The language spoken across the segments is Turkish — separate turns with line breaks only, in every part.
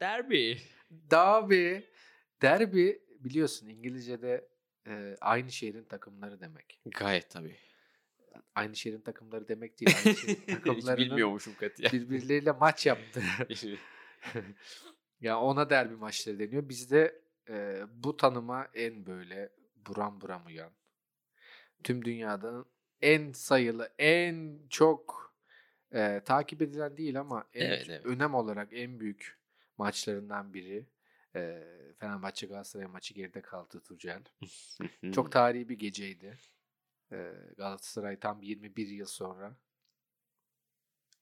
Derbi.
Derby. Derby biliyorsun İngilizce'de e, aynı şehrin takımları demek.
Gayet tabii.
Aynı şehrin takımları demek değil. Aynı şehrin
Hiç
takımlarının
bilmiyormuşum katiyen.
birbirleriyle maç yaptı. ya ona derbi maçları deniyor. Bizde e, bu tanıma en böyle buram buram uyan. Tüm dünyada en sayılı, en çok e, takip edilen değil ama en
Evet, evet.
önem olarak en büyük maçlarından biri. E, Fenerbahçe Galatasaray maçı geride kaldı Tuncel. Çok tarihi bir geceydi. E, Galatasaray tam 21 yıl sonra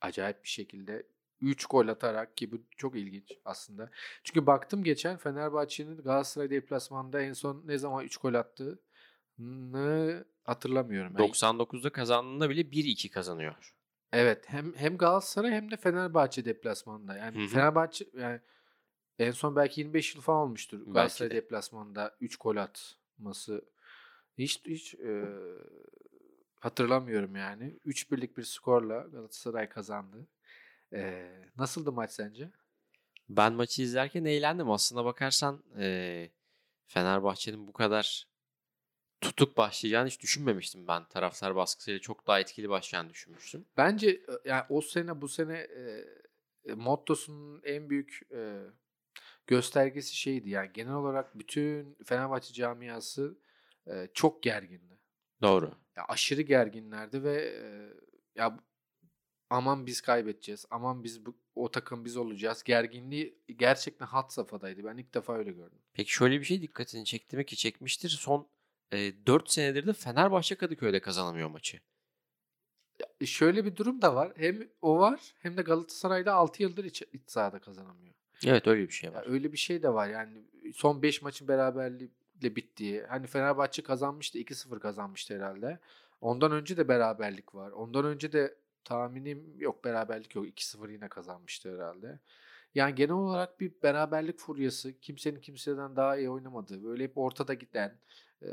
acayip bir şekilde 3 gol atarak ki bu çok ilginç aslında. Çünkü baktım geçen Fenerbahçe'nin Galatasaray deplasmanda en son ne zaman 3 gol attığını hatırlamıyorum. Yani
99'da kazandığında bile 1-2 kazanıyor.
Evet hem hem Galatasaray hem de Fenerbahçe deplasmanda. Yani
Hı hı.
Fenerbahçe yani en son belki 25 yıl falan olmuştur.
Belki
Galatasaray
de.
deplasmanda 3 gol atması. Hiç hiç e, hatırlamıyorum yani. 3 birlik bir skorla Galatasaray kazandı. E, nasıldı maç sence?
Ben maçı izlerken eğlendim. Aslına bakarsan eee, Fenerbahçe'nin bu kadar tutuk başlayacağını hiç düşünmemiştim ben. Taraftar baskısıyla çok daha etkili başlayacağını düşünmüştüm.
Bence e, yani o sene bu sene e, e, mottosunun en büyük e, göstergesi şeydi. Yani genel olarak bütün Fenerbahçe camiası e, çok gergindi.
Doğru.
Ya aşırı gerginlerdi ve e, ya aman biz kaybedeceğiz. Aman biz bu o takım biz olacağız. Gerginliği gerçekten had safhadaydı. Ben ilk defa öyle gördüm.
Peki şöyle bir şey dikkatini çekti mi ki çekmiştir. Son e, 4 senedir de Fenerbahçe Kadıköy'de kazanamıyor maçı.
Şöyle bir durum da var. Hem o var hem de Galatasaray'da 6 yıldır iç, iç sahada kazanamıyor.
Evet öyle bir şey
Ya
var.
öyle bir şey de var yani son 5 maçın beraberlikle bittiği. Hani Fenerbahçe kazanmıştı 2-0 kazanmıştı herhalde. Ondan önce de beraberlik var. Ondan önce de tahminim yok beraberlik yok 2-0 yine kazanmıştı herhalde. Yani genel olarak bir beraberlik furyası kimsenin kimseden daha iyi oynamadığı böyle hep ortada giden e,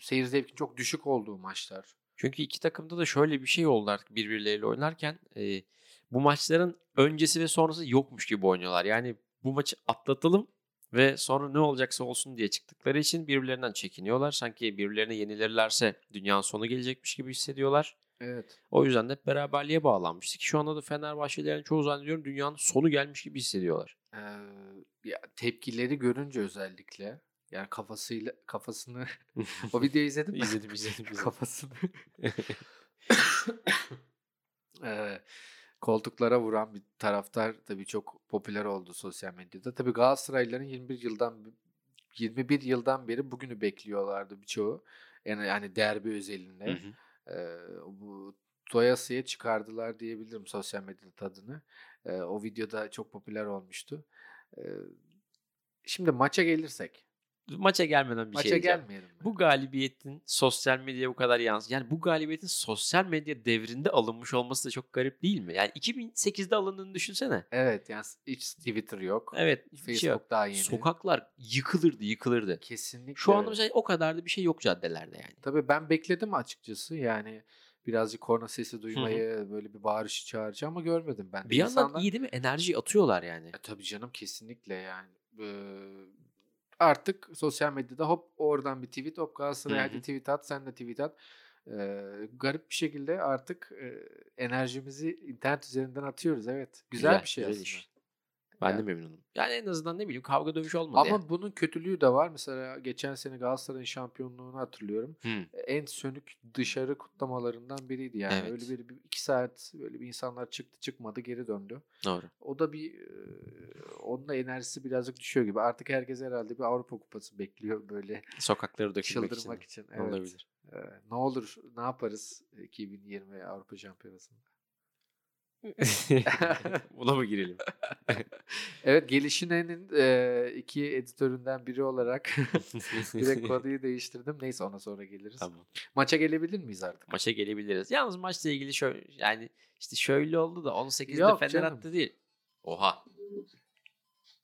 seyir zevkin çok düşük olduğu maçlar.
Çünkü iki takımda da şöyle bir şey oldu artık birbirleriyle oynarken. e, bu maçların öncesi ve sonrası yokmuş gibi oynuyorlar. Yani bu maçı atlatalım ve sonra ne olacaksa olsun diye çıktıkları için birbirlerinden çekiniyorlar. Sanki birbirlerine yenilirlerse dünyanın sonu gelecekmiş gibi hissediyorlar.
Evet.
O yüzden de hep beraberliğe bağlanmıştı ki şu anda da Fenerbahçelilerin çoğu zannediyorum dünyanın sonu gelmiş gibi hissediyorlar.
Ee, ya tepkileri görünce özellikle yani kafasıyla kafasını o videoyu izledin mi?
İzledim, izledim, izledim.
Kafasını Ee, koltuklara vuran bir taraftar tabii çok popüler oldu sosyal medyada. Tabii Galatasaraylıların 21 yıldan 21 yıldan beri bugünü bekliyorlardı birçoğu. Yani yani derbi özelinde.
Hı hı.
Ee, bu doyasıya çıkardılar diyebilirim sosyal medyada tadını. Ee, o videoda çok popüler olmuştu. Ee, şimdi maça gelirsek.
Maça gelmeden bir
maça
şey diyeceğim.
gelmeyelim mi?
Bu galibiyetin sosyal medyaya bu kadar yansıdı. Yani bu galibiyetin sosyal medya devrinde alınmış olması da çok garip değil mi? Yani 2008'de alındığını düşünsene.
Evet yani hiç Twitter yok.
Evet. bir
Facebook
şey yok.
daha yeni.
Sokaklar yıkılırdı, yıkılırdı.
Kesinlikle.
Şu anda mesela o kadar da bir şey yok caddelerde yani.
Tabii ben bekledim açıkçası. Yani birazcık korna sesi duymayı, böyle bir bağırışı çağırıcı ama görmedim ben.
Bir yandan
İnsanlar-
iyi değil mi? Enerji atıyorlar yani.
E, tabii canım kesinlikle yani. Ee, artık sosyal medyada hop oradan bir tweet hop Galatasaray
Hı
hadi tweet at sen de tweet at. Ee, garip bir şekilde artık e, enerjimizi internet üzerinden atıyoruz. Evet. Güzel, bir şey aslında.
iş. Ben de memnunum. Yani en azından ne bileyim kavga dövüş olmadı
Ama
yani.
bunun kötülüğü de var. Mesela geçen sene Galatasaray'ın şampiyonluğunu hatırlıyorum.
Hı.
En sönük dışarı kutlamalarından biriydi yani.
Evet.
Öyle bir, bir iki saat böyle bir insanlar çıktı çıkmadı geri döndü.
Doğru.
O da bir onun da enerjisi birazcık düşüyor gibi. Artık herkes herhalde bir Avrupa Kupası bekliyor böyle
Sokakları dökülmek
çıldırmak
için.
için. Evet.
Olabilir.
E, ne olur ne yaparız 2020 Avrupa Şampiyonası'nda?
Buna mı girelim?
Evet Gelişine'nin e, iki editöründen biri olarak direkt konuyu değiştirdim. Neyse ona sonra geliriz.
tamam.
Maça gelebilir miyiz artık?
Maça gelebiliriz. Yalnız maçla ilgili şöyle yani işte şöyle oldu da 18'de
Yok
Fener
canım.
attı değil. Oha.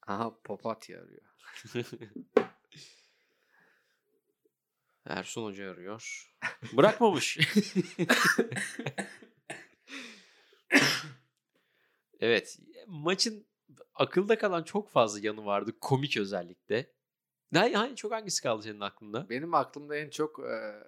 Aha papatya arıyor.
Ersun Hoca arıyor. Bırakmamış. Evet. Maçın akılda kalan çok fazla yanı vardı. Komik özellikle. Ne, hani çok hangisi kaldı senin aklında?
Benim aklımda en çok e,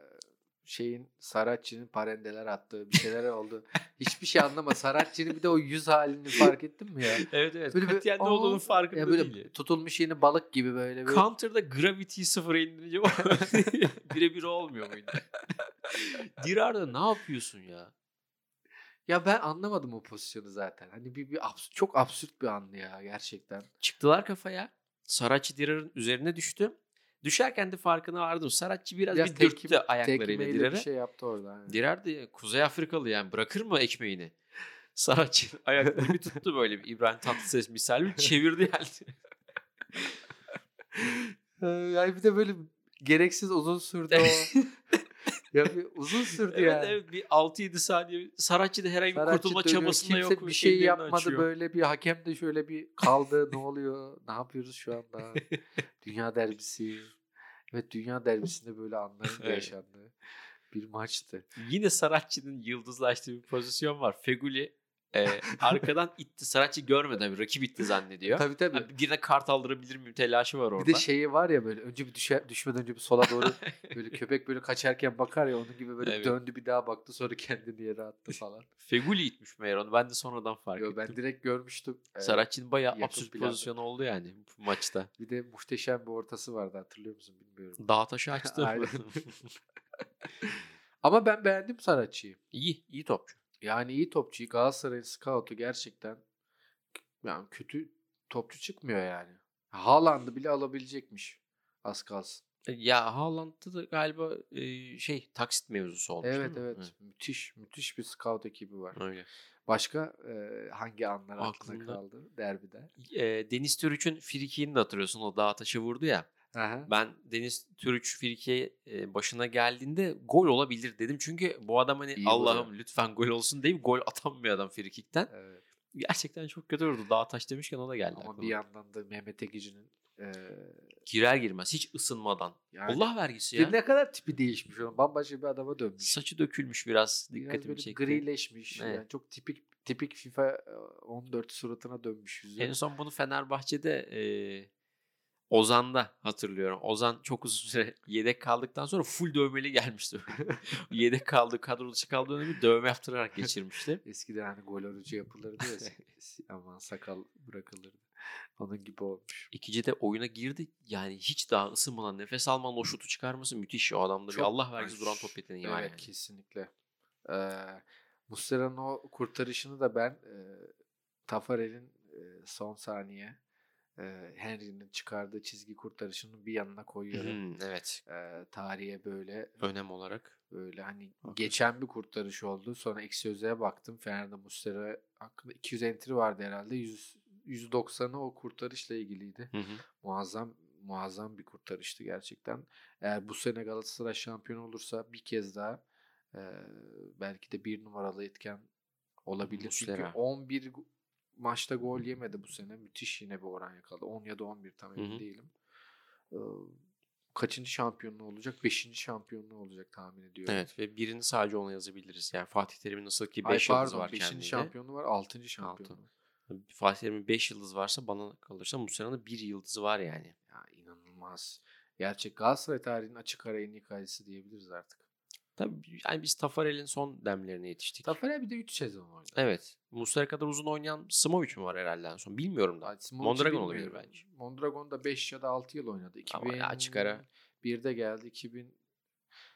şeyin Saratçı'nın parendeler attığı bir şeyler oldu. Hiçbir şey anlama. Saratçı'nın bir de o yüz halini fark ettin mi ya?
Evet evet.
Böyle
Katiyen ne olduğunun farkında
Ya böyle
değil.
tutulmuş yeni balık gibi böyle. bir
Counter'da Gravity'yi sıfıra indirince birebir olmuyor muydu? Dirar'da ne yapıyorsun ya?
Ya ben anlamadım o pozisyonu zaten. Hani bir, bir abs- çok absürt bir andı ya gerçekten.
Çıktılar kafaya. Saratçı Dirar'ın üzerine düştü. Düşerken de farkına vardım. Saratçı biraz,
Biraz
bir dürttü
tekme-
ayaklarıyla
tekmeyle
Dirar'ı.
bir şey yaptı orada. hani.
Dirar da Kuzey Afrikalı yani bırakır mı ekmeğini? Saratçı ayaklarını bir tuttu böyle bir İbrahim Tatlıses misal bir çevirdi yani.
Yani bir de böyle gereksiz uzun sürdü o. ya bir uzun sürdü
evet
yani.
evet bir 6-7 saniye Saratçı da herhangi bir kurtulma
dönüyor,
çabasında
kimse
yok.
bir şey yapmadı
açıyor.
böyle bir hakem de şöyle bir kaldı ne oluyor ne yapıyoruz şu anda dünya derbisi evet dünya derbisinde böyle anların
Evet.
yaşandığı bir maçtı.
Yine Saratçı'nın yıldızlaştığı bir pozisyon var. Feguli e, arkadan itti. Saratçı görmeden bir rakip itti zannediyor.
Tabii tabii.
Yani birine kart aldırabilir miyim telaşı var orada.
Bir de şeyi var ya böyle önce bir düşe, düşmeden önce bir sola doğru böyle köpek böyle kaçarken bakar ya onun gibi böyle
Evet.
döndü bir daha baktı sonra kendini yere attı falan.
Feguli itmiş meğer onu. Ben de sonradan fark
Yo,
ettim.
ben direkt görmüştüm. Ee,
Saratçı'nın bayağı absürt pozisyonu oldu yani bu maçta.
bir de muhteşem bir ortası vardı hatırlıyor musun bilmiyorum.
Dağ taşı açtı.
Ama ben beğendim Saratçı'yı.
iyi, iyi topçu.
Yani iyi topçu. Galatasaray'ın scout'u gerçekten yani kötü topçu çıkmıyor yani. Haaland'ı bile alabilecekmiş. Az kalsın.
E, Ya Haaland'da da galiba e, şey taksit mevzusu olmuş
Evet evet. Müthiş. Müthiş bir scout ekibi var.
Öyle.
Başka e, hangi anlar aklında
Aklımda-
kaldı derbide?
E, Deniz Türüç'ün frikiğini de hatırlıyorsun. O dağ taşı vurdu ya.
Aha.
Ben Deniz Türüç frikiğe e, başına geldiğinde gol olabilir dedim. Çünkü bu adam hani
İyi
Allah'ım lütfen gol olsun deyip gol atan bir adam frikikten.
Evet.
Gerçekten çok kötü vurdu. Dağ taş demişken o da geldi
Ama
aklıma.
bir yandan da Mehmet Ekici'nin e,
Girer girmez hiç ısınmadan.
yani
Allah vergisi ya.
ne kadar tipi değişmiş onun. Bambaşka bir adama dönmüş.
Saçı dökülmüş biraz.
Biraz
Dikkatimi
böyle
çekti.
grileşmiş.
Evet.
Yani çok tipik tipik FIFA e, 14 suratına dönmüş yüzü.
En son bunu Fenerbahçe'de e, Ozan'da hatırlıyorum. Ozan çok uzun süre yedek kaldıktan sonra full dövmeli gelmişti. yedek kaldı, kadro dışı kaldığı dönemi dövme yaptırarak geçirmişti.
Eskiden hani gol orucu yapılırdı ya. aman sakal bırakılırdı. Onun gibi olmuş.
İkinci de oyuna girdi. Yani hiç daha ısınmadan nefes almadan o şutu çıkarması müthiş. O adamda bir Allah vergisi duran top yeteneği var
Evet
yani.
kesinlikle. Ee, Muslera'nın o kurtarışını da ben e, Tafarel'in e, son saniye e, Henry'nin çıkardığı çizgi kurtarışının bir yanına koyuyorum.
Hmm, evet.
Ee, tarihe böyle
Önem olarak.
böyle hani
Haklısın.
geçen bir kurtarış oldu. Sonra eksi öze'ye baktım. Fernando Muslera hakkında 200 entry vardı herhalde. 100 190'ı o kurtarışla ilgiliydi.
Hı hı.
Muazzam muazzam bir kurtarıştı gerçekten. Eğer bu sene Galatasaray şampiyon olursa bir kez daha e, belki de bir numaralı etken olabilir. Çünkü
Muslera.
11 go- maçta gol yemedi bu sene. Müthiş yine bir oran yakaladı. 10 ya da 11 tam emin
Hı hı.
değilim. Ee, kaçıncı şampiyonluğu olacak? Beşinci şampiyonluğu olacak tahmin ediyorum.
Evet ve birini sadece ona yazabiliriz. Yani Fatih Terim'in nasıl ki
Ay
5 yıldız var
5.
kendinde.
şampiyonu var 6. şampiyonu.
Fatih Terim'in 5 yıldız varsa bana kalırsa Muslera'nın 1 yıldızı var yani.
Ya inanılmaz. Gerçek Galatasaray tarihinin açık ara en iyi kalecisi diyebiliriz artık.
Tabii yani biz Tafarel'in son demlerine yetiştik.
Taferel bir de 3 sezon oynadı.
Evet. Muslera kadar uzun oynayan Smovic mi var herhalde en son? Bilmiyorum da.
Ay, Smolovic'i
Mondragon olabilir bence.
Mondragon da 5 ya da 6 yıl oynadı.
Ama ya açık ara.
2001'de geldi.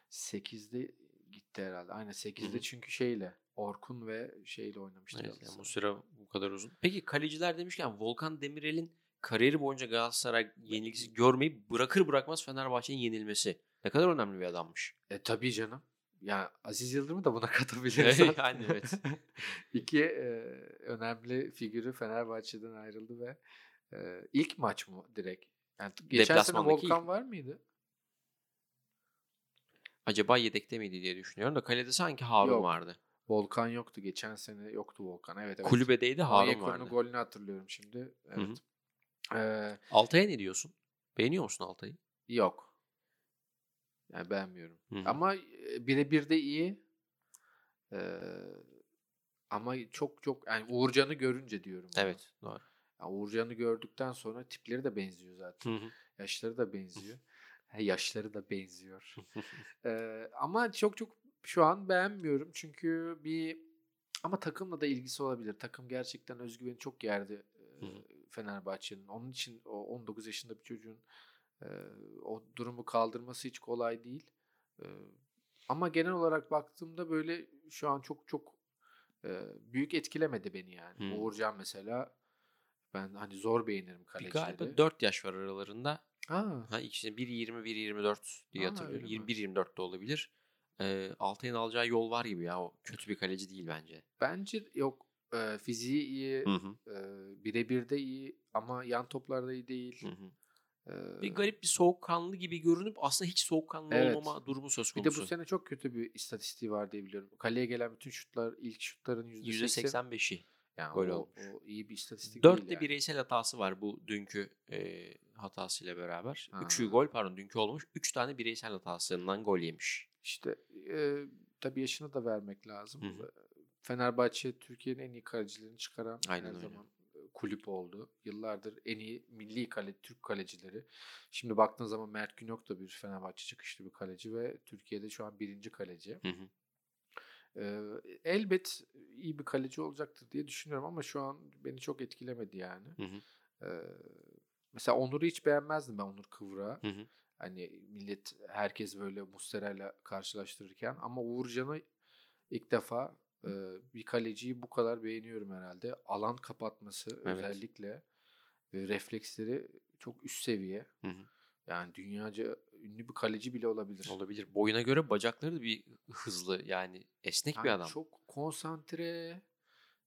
2008'de gitti herhalde. Aynen 8'de
Hı hı.
çünkü şeyle Orkun ve şeyle oynamıştı.
Evet, yani. Muslera bu kadar uzun. Peki kaleciler demişken Volkan Demirel'in kariyeri boyunca Galatasaray yenilgisi görmeyip bırakır bırakmaz Fenerbahçe'nin yenilmesi. Ne kadar önemli bir adammış.
E tabii canım. Ya Aziz Yıldırım'ı da buna katabiliriz.
yani evet.
İki e, önemli figürü Fenerbahçe'den ayrıldı ve e, ilk maç mı direkt? Yani geçen sene Volkan
ilk.
var mıydı?
Acaba yedekte miydi diye düşünüyorum da kalede sanki Harun
Yok.
vardı.
Volkan yoktu. Geçen sene yoktu Volkan. Evet evet.
Kulübedeydi Harun
Onyekuru'nun
vardı.
golünü hatırlıyorum şimdi. Evet.
hı.
Ee,
Altay'a ne diyorsun? Beğeniyor musun Altay'ı?
yok. Yani beğenmiyorum.
Hı hı.
Ama birebir de iyi. Ee, ama çok çok yani Uğurcan'ı görünce diyorum.
Evet doğru.
Yani Uğurcan'ı gördükten sonra tipleri de benziyor zaten.
Hı hı.
Yaşları da benziyor. Yaşları da benziyor. Ee, ama çok çok şu an beğenmiyorum çünkü bir ama takımla da ilgisi olabilir. Takım gerçekten özgüveni çok yerdi e,
Hı hı.
Fenerbahçe'nin. Onun için o 19 yaşında bir çocuğun e, o durumu kaldırması hiç kolay değil. E, ama genel olarak baktığımda böyle şu an çok çok e, büyük etkilemedi beni yani.
Hı.
Uğurcan mesela ben hani zor beğenirim
Bir
kalecileri.
galiba 4 yaş var aralarında.
Ha,
Ha ikisi biri 20 biri 24 diye
Aa,
hatırlıyorum.
öyle mi?
21 24 de olabilir. Ee, Altay'ın alacağı yol var gibi ya. O kötü bir kaleci değil bence.
bence yok e, fiziği iyi, e, birebir de iyi ama yan toplarda iyi değil.
Hı hı.
E,
Bir garip bir soğukkanlı gibi görünüp aslında hiç soğukkanlı
Evet.
olmama durumu söz
Bir
konusu.
de bu sene çok kötü bir istatistiği var diye biliyorum. Kaleye gelen bütün şutlar, ilk şutların %80.
%85'i.
Yani
gol
o,
olmuş.
o iyi bir istatistik
4
değil
de
yani.
bireysel hatası var bu dünkü e, hatasıyla beraber.
Ha.
3'ü gol pardon dünkü olmuş. 3 tane bireysel hatasından gol yemiş.
İşte e, tabii yaşını da vermek lazım.
Hı hı.
Fenerbahçe Türkiye'nin en iyi kalecilerini çıkaran
Aynen
her
öyle.
zaman kulüp oldu. Yıllardır en iyi milli kale Türk kalecileri. Şimdi baktığın zaman Mert Günok da bir Fenerbahçe çıkışlı bir kaleci ve Türkiye'de şu an birinci kaleci.
Hı hı.
Ee, elbet iyi bir kaleci olacaktır diye düşünüyorum ama şu an beni çok etkilemedi yani.
Hı hı.
Ee, mesela Onur'u hiç beğenmezdim ben Onur Kıvra.
Hı hı.
Hani millet herkes böyle Mustera'yla karşılaştırırken ama Uğurcan'ı ilk defa bir kaleciyi bu kadar beğeniyorum herhalde. Alan kapatması
Evet.
özellikle ve refleksleri çok üst seviye.
Hı hı.
Yani dünyaca ünlü bir kaleci bile olabilir.
Olabilir. Boyuna göre bacakları da bir hızlı yani esnek bir
Yani
adam.
Çok konsantre.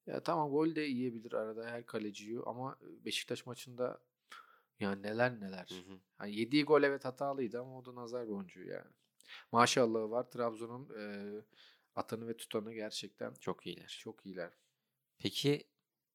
Ya tamam gol de yiyebilir arada her kaleci yiyor ama Beşiktaş maçında yani neler neler.
Hı hı.
Hani yediği gol evet hatalıydı ama o da nazar boncuğu yani. Maşallahı var. Trabzon'un e, atanı ve tutanı gerçekten
Çok iyiler.
çok iyiler.
Peki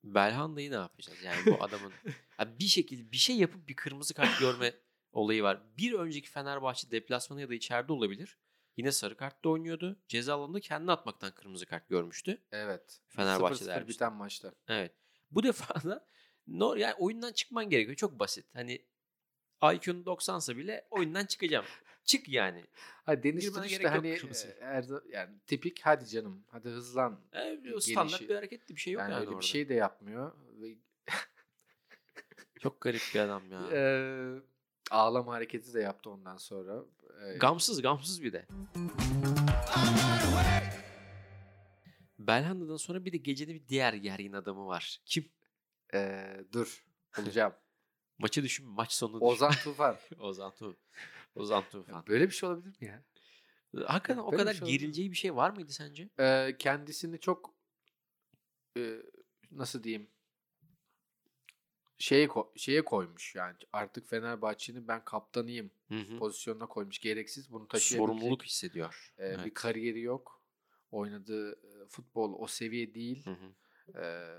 Belhanda'yı ne yapacağız? Yani bu adamın Ha, bir şekilde bir şey yapıp bir kırmızı kart görme olayı var. Bir önceki Fenerbahçe deplasmanı ya da içeride olabilir. Yine sarı kartla oynuyordu. Ceza alanında kendini atmaktan kırmızı kart görmüştü.
Evet.
Fenerbahçe
0-0
derbisinde.
biten maçta.
Evet. Bu defa da no, yani oyundan çıkman gerekiyor. Çok basit. Hani IQ'un 90'sa bile oyundan çıkacağım. Çık yani.
Ha Deniz
Girmene
Türüç de hani e, za- yani tipik hadi canım hadi hızlan.
Evet, standart
Gelişi-
bir hareketli bir şey yok
yani,
yani,
öyle
orada.
bir şey de yapmıyor.
Çok garip bir adam ya.
Eee, ağlama hareketi de yaptı ondan sonra. Eee,
Gamsız gamsız bir de. Belhanda'dan sonra bir de gecenin bir diğer gergin adamı var. Kim?
eee, dur bulacağım.
Maçı düşün, maç sonu düşün.
Ozan Tufan.
Ozan Tufan. Ozan Tufan.
Böyle bir şey olabilir mi ya?
Hakikaten o
böyle bir
kadar
şey
gerileceği bir şey var mıydı sence?
Eee, kendisini çok eee, nasıl diyeyim şeye ko- şeye koymuş yani artık Fenerbahçe'nin ben kaptanıyım
Hı hı.
pozisyonuna koymuş gereksiz bunu taşıyabilecek
Sorumluluk hissediyor. Evet.
bir kariyeri yok. Oynadığı futbol o seviye değil.
Hı hı.
Eee,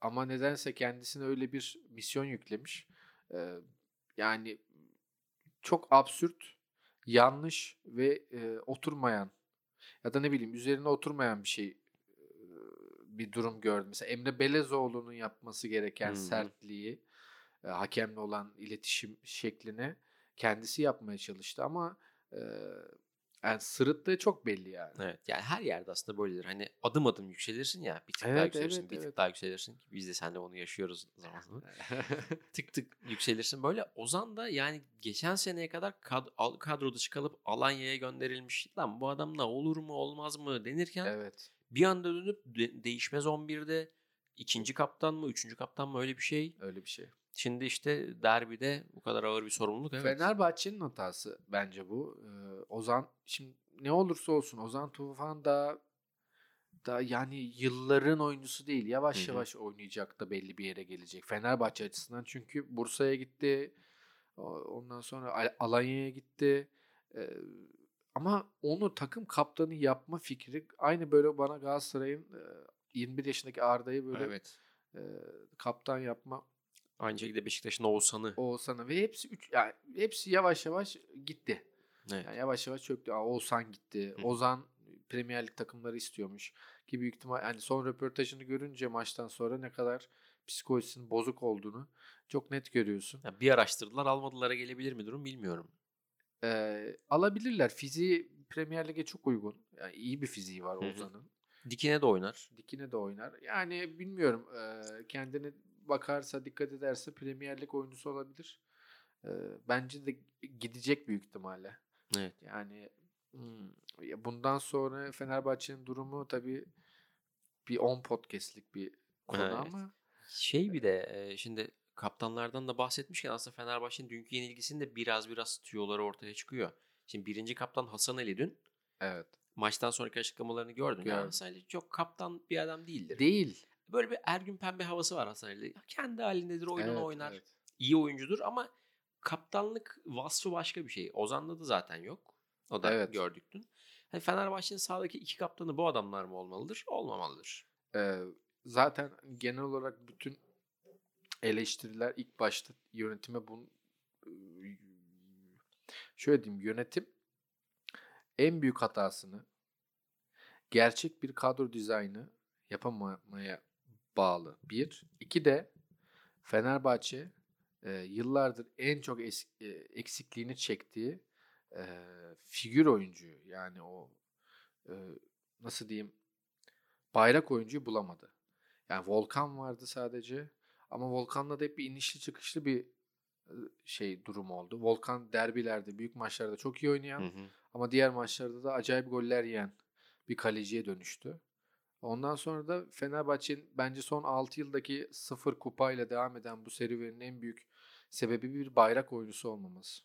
ama nedense kendisine öyle bir misyon yüklemiş. Eee, yani çok absürt, yanlış ve eee, oturmayan ya da ne bileyim üzerine oturmayan bir şey bir durum gördüm. Mesela Emre Belezoğlu'nun yapması gereken
hı.
sertliği, hakemle olan iletişim şeklini kendisi yapmaya çalıştı ama yani sırıttığı çok belli yani.
Evet. Yani her yerde aslında böyledir. Hani adım adım yükselirsin ya. Bir tık daha
Evet,
yükselirsin,
evet,
bir tık
evet.
daha yükselirsin. Biz de seninle onu yaşıyoruz zaman zaman. tık tık yükselirsin. Böyle Ozan da yani geçen seneye kadar kad- kadro dışı kalıp Alanya'ya gönderilmiş. Lan bu adam da olur mu olmaz mı denirken
evet.
bir anda dönüp de- değişmez 11'de ikinci kaptan mı üçüncü kaptan mı öyle bir şey.
Öyle bir şey.
Şimdi işte derbide bu kadar ağır bir sorumluluk. Evet.
Fenerbahçe'nin hatası bence bu. Ee, Ozan şimdi ne olursa olsun Ozan Tufan da da yani yılların oyuncusu değil. Yavaş
Hı hı.
yavaş oynayacak da belli bir yere gelecek. Fenerbahçe açısından çünkü Bursa'ya gitti. Ondan sonra Al- Alanya'ya gitti. Ee, ama onu takım kaptanı yapma fikri aynı böyle bana Galatasaray'ın e, 21 yaşındaki Arda'yı böyle
Evet.
e, kaptan yapma
Aynı şekilde Beşiktaş'ın Oğuzhan'ı.
Oğuzhan'a ve hepsi üç yani hepsi yavaş yavaş gitti.
Evet.
Yani yavaş yavaş çöktü. Aa, Oğuzhan gitti.
Hı.
Ozan Premier Lig takımları istiyormuş ki büyük ihtimal yani son röportajını görünce maçtan sonra ne kadar psikolojisinin bozuk olduğunu çok net görüyorsun.
Ya bir araştırdılar almadılara gelebilir mi durum bilmiyorum.
Ee, alabilirler. Fiziği Premier Lig'e çok uygun. Yani iyi bir fiziği var. Ozan'ın.
Dikine de oynar.
Dikine de oynar. Yani bilmiyorum. eee, kendine bakarsa, dikkat ederse Premier Lig oyuncusu olabilir. Bence de gidecek büyük ihtimalle.
Evet.
Yani hmm, bundan sonra Fenerbahçe'nin durumu tabii bir 10 podcast'lik bir konu
Evet.
ama
Şey bir de şimdi kaptanlardan da bahsetmişken aslında Fenerbahçe'nin dünkü yenilgisinde biraz biraz tüyoları ortaya çıkıyor. Şimdi birinci kaptan Hasan Ali dün
evet.
maçtan sonraki açıklamalarını gördün. Yani
Gördüm.
Hasan Ali çok kaptan bir adam değildir.
Değil.
Böyle bir Ergün Pembe havası var Hasan Ali. Kendi halindedir, oyununu
Evet,
oynar.
evet.
iyi oyuncudur ama kaptanlık vasfı başka bir şey. Ozan'da da zaten yok. O da
Evet.
gördük dün. Hani Fenerbahçe'nin sahadaki iki kaptanı bu adamlar mı olmalıdır? Olmamalıdır.
Eee, zaten genel olarak bütün eleştiriler ilk başta yönetime bunu şöyle diyeyim yönetim en büyük hatasını gerçek bir kadro dizaynı yapamamaya bağlı. Bir. iki de Fenerbahçe e, yıllardır en çok es- e, eksikliğini çektiği e, figür oyuncuyu yani o e, nasıl diyeyim bayrak oyuncuyu bulamadı. Yani Volkan vardı sadece ama Volkan'la da hep bir inişli çıkışlı bir e, şey durum oldu. Volkan derbilerde, büyük maçlarda çok iyi oynayan
Hı hı.
ama diğer maçlarda da acayip goller yiyen bir kaleciye dönüştü. Ondan sonra da Fenerbahçe'nin bence son 6 yıldaki sıfır kupayla devam eden bu serüvenin en büyük sebebi bir bayrak oyuncusu olmaması.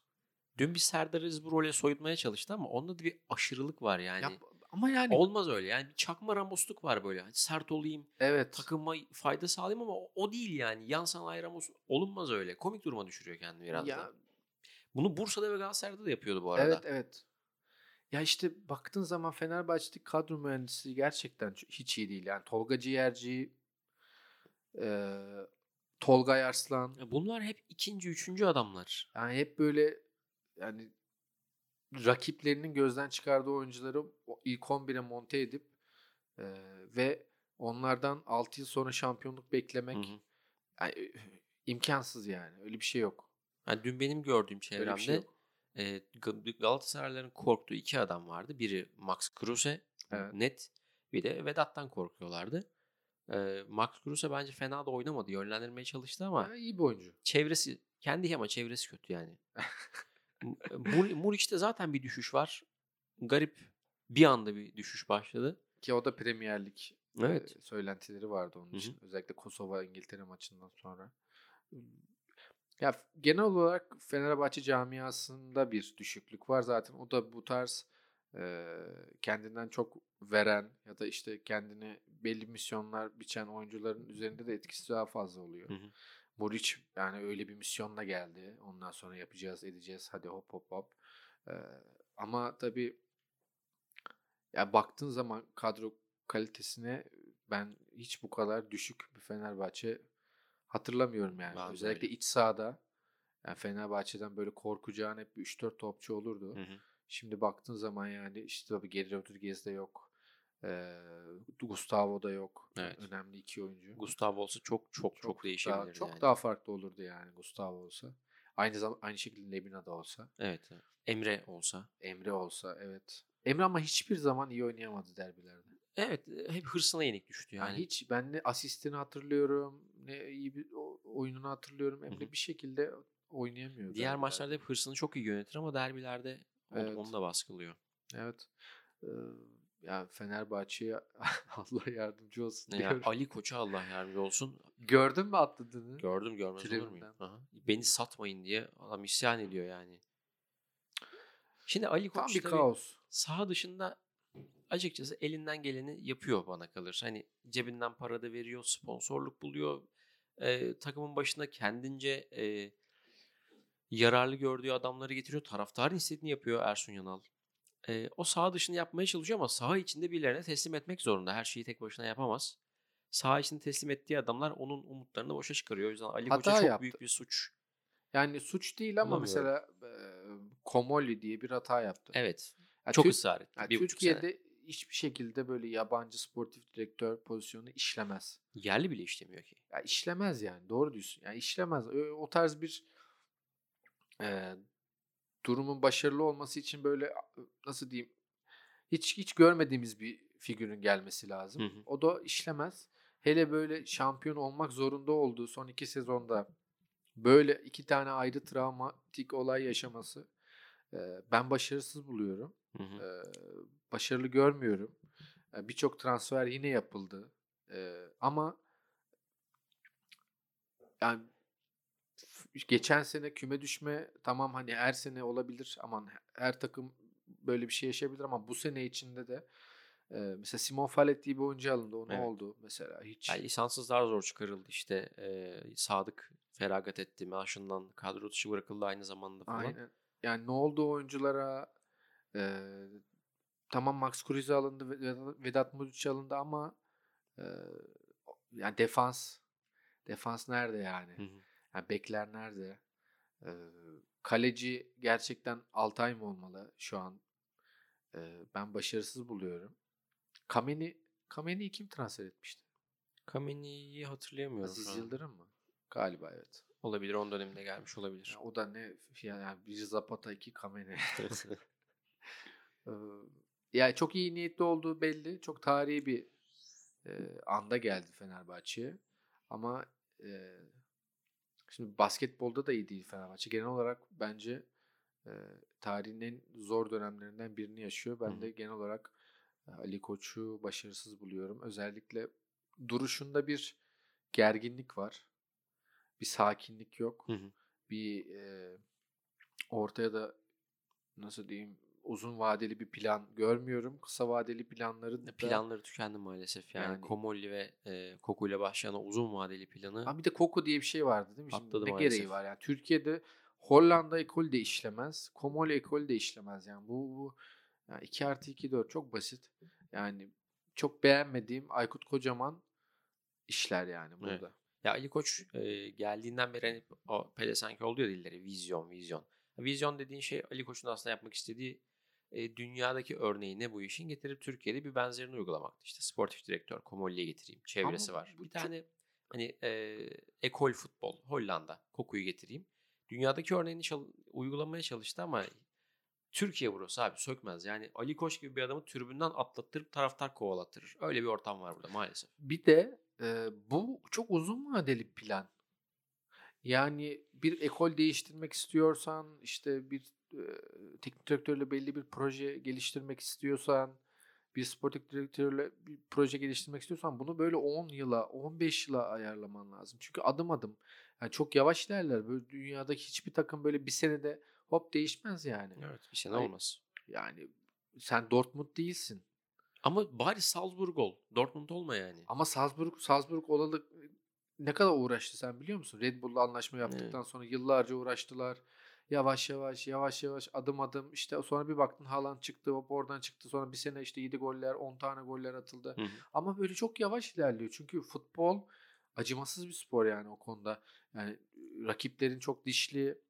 Dün bir Serdar Aziz bu role soyutmaya çalıştı ama onda da bir aşırılık var yani.
Ya, ama yani
Olmaz öyle. Yani bir çakma Ramos'luk var böyle. Hani sert olayım,
evet.
takıma fayda sağlayayım ama o, o değil yani. Yan sanayi Ramos olunmaz öyle. Komik duruma düşürüyor kendini biraz
ya,
da. Bunu Bursa'da ve Galatasaray'da da yapıyordu bu arada.
Evet evet. Ya işte baktığın zaman Fenerbahçe'deki kadro mühendisi gerçekten hiç iyi değil. Yani Tolga Ciğerci, eee Tolga Arslan.
Ya Bunlar hep ikinci, üçüncü adamlar.
Yani hep böyle yani rakiplerinin gözden çıkardığı oyuncuları ilk 11'e monte edip eee, ve onlardan 6 yıl sonra şampiyonluk beklemek
Hı hı.
yani, e, imkansız yani. Öyle bir şey yok.
Yani dün benim gördüğüm çevremde
şey yok.
E, Ga- Galatasaraylıların korktuğu iki adam vardı. Biri Max Kruse
Evet.
net bir de Vedat'tan korkuyorlardı. E, Max Kruse bence fena da oynamadı. Yönlendirmeye çalıştı ama
Ha, iyi bir oyuncu.
çevresi kendi ama çevresi kötü yani. Mur, Muriç'te zaten bir düşüş var. Garip bir anda bir düşüş başladı.
Ki o da Premier Lig
Evet.
e, söylentileri vardı onun için. Özellikle Kosova İngiltere maçından sonra. Ya genel olarak Fenerbahçe camiasında bir düşüklük var zaten. O da bu tarz e, kendinden çok veren ya da işte kendini belli misyonlar biçen oyuncuların üzerinde de etkisi daha fazla oluyor.
Hı hı.
Muriç yani öyle bir misyonla geldi. Ondan sonra yapacağız, edeceğiz. Hadi hop hop hop. Ee, ama tabii ya baktığın zaman kadro kalitesine ben hiç bu kadar düşük bir Fenerbahçe hatırlamıyorum yani.
Ben de
Özellikle
öyle.
iç sahada yani Fenerbahçe'den böyle korkacağın hep bir 3-4 topçu olurdu.
Hı hı.
Şimdi baktığın zaman yani işte tabii Geri Rodriguez de yok. Ee, Gustavo da yok.
Evet.
Önemli iki oyuncu.
Gustavo olsa çok çok çok,
daha,
değişebilirdi
çok
yani.
daha farklı olurdu yani Gustavo olsa. Aynı zaman aynı şekilde Lemina da olsa,
Evet. Emre olsa.
Emre olsa evet. Emre ama hiçbir zaman iyi oynayamadı derbilerde.
Evet. Hep hırsına yenik düştü
Yani,
yani.
hiç ben ne asistini hatırlıyorum, ne iyi bir oyununu hatırlıyorum. Emre
hı.
bir şekilde oynayamıyor.
Diğer
derbilerde.
maçlarda hep hırsını çok iyi yönetir ama derbilerde
Evet.
onu da baskılıyor.
Evet. Ee, ya Fenerbahçe'ye Allah yardımcı olsun diyorum.
Ali Koç'a Allah yardımcı olsun.
Gördün mü atladığını?
Gördüm görmez olur muyum?
Tribünden.
Aha. Beni satmayın diye adam isyan ediyor yani. Şimdi Ali
Tam
Koç
bir
tabii
kaos.
saha dışında açıkçası elinden geleni yapıyor bana kalır. Hani cebinden para da veriyor, sponsorluk buluyor. Ee, takımın başına kendince e, yararlı gördüğü adamları getiriyor. Taraftarın istediğini yapıyor Ersun Yanal. Ee, o saha dışını yapmaya çalışıyor ama saha içinde birilerine teslim etmek zorunda. Her şeyi tek başına yapamaz. Saha içinde teslim ettiği adamlar onun umutlarını boşa çıkarıyor. O yüzden Ali
Hata
Koç'a çok
yaptı.
büyük bir suç.
Yani suç değil ama mesela e, Komoli diye bir hata yaptı.
Evet.
Ya
Çok
Tür-
ısrar etti.
Türkiye'de hiçbir şekilde böyle yabancı sportif direktör pozisyonu işlemez.
Yerli bile işlemiyor ki.
Ya işlemez yani doğru diyorsun. Yani işlemez. O tarz bir e, durumun başarılı olması için böyle nasıl diyeyim hiç hiç görmediğimiz bir figürün gelmesi lazım.
Hı hı.
O da işlemez. Hele böyle şampiyon olmak zorunda olduğu son iki sezonda böyle iki tane ayrı travmatik olay yaşaması ben başarısız buluyorum.
Hı hı.
E, başarılı görmüyorum. E, Birçok transfer yine yapıldı. E, ama yani geçen sene küme düşme tamam hani her sene olabilir aman her takım böyle bir şey yaşayabilir ama bu sene içinde de e, mesela Simon Fallet diye bir oyuncu alındı. O ne
Evet.
oldu mesela hiç.
Yani lisanssızlar zor çıkarıldı işte. Ee, Sadık feragat etti. Maaşından kadro dışı bırakıldı aynı zamanda falan.
Aynen. Yani ne oldu oyunculara? E, tamam Max Kruse alındı, Vedat- Muric alındı ama e, yani defans defans nerede yani?
Hı hı.
Yani bekler nerede? Ee, kaleci gerçekten Altay mı olmalı şu an? Ee, ben başarısız buluyorum. Kameni Kameni'yi kim transfer etmişti?
Kameni'yi hatırlayamıyorum
Aziz. Yıldırım mı? Galiba evet.
Olabilir. Onun döneminde gelmiş olabilir.
Ya o da ne yani bir Zapata iki Kameni. Ee, yani çok iyi niyetli olduğu belli. Çok tarihi bir e, anda geldi Fenerbahçe'ye. Ama e, şimdi basketbolda da iyi değil Fenerbahçe. Genel olarak bence e, tarihin en zor dönemlerinden birini yaşıyor. Ben
Hı hı.
de genel olarak Ali Koç'u başarısız buluyorum. Özellikle duruşunda bir gerginlik var. Bir sakinlik yok.
Hı hı.
Bir e, ortaya da nasıl diyeyim uzun vadeli bir plan görmüyorum. Kısa vadeli planları da
Planları tükendi maalesef. Yani,
Yani-
Komolli ve e, Koku ile başlayan uzun vadeli planı
Ha bir de Koko diye bir şey vardı değil mi? Şimdi ne
maalesef.
gereği var yani Türkiye'de Hollanda ekolü de işlemez. Komol ekolü de işlemez yani. Bu, bu yani 2 artı 2 4 çok basit. Yani çok beğenmediğim Aykut Kocaman işler yani burada.
Ya Ali Koç e, geldiğinden beri hani o pelesenk oldu ya dilleri vizyon vizyon. Vizyon dediğin şey Ali Koç'un aslında yapmak istediği e, dünyadaki örneği ne bu işin getirip Türkiye'de bir benzerini uygulamaktı. İşte sportif direktör Komolli'ye getireyim. Çevresi
Ama
var. Bir tane hani e, ekol futbol Hollanda Koku'yu getireyim. Dünyadaki örneğini çal- uygulamaya çalıştı ama Türkiye burası abi sökmez. Yani Ali Koç gibi bir adamı tribünden atlattırıp taraftar kovalattırır. Öyle bir ortam var burada maalesef.
Bir de e, bu çok uzun vadeli bir plan. Yani bir ekol değiştirmek istiyorsan işte bir e, teknik direktörle belli bir proje geliştirmek istiyorsan bir sportif direktörle bir proje geliştirmek istiyorsan bunu böyle 10 yıla 15 yıla ayarlaman lazım. Çünkü adım adım yani çok yavaş ilerler. Böyle dünyadaki hiçbir takım böyle bir senede hop değişmez yani.
Evet bir sene
Ay-
olmaz.
Yani sen Dortmund değilsin.
Ama bari Salzburg ol. Dortmund olma yani.
Ama Salzburg Salzburg olalı ne kadar uğraştı sen biliyor musun? Red Bull'la anlaşma yaptıktan sonra yıllarca uğraştılar. Yavaş yavaş yavaş yavaş adım adım işte sonra bir baktın Haaland çıktı hop oradan çıktı sonra bir sene işte 7 goller 10 tane goller atıldı.
Hı hı.
Ama böyle çok yavaş ilerliyor. Çünkü futbol acımasız bir spor yani o konuda. Yani rakiplerin çok dişli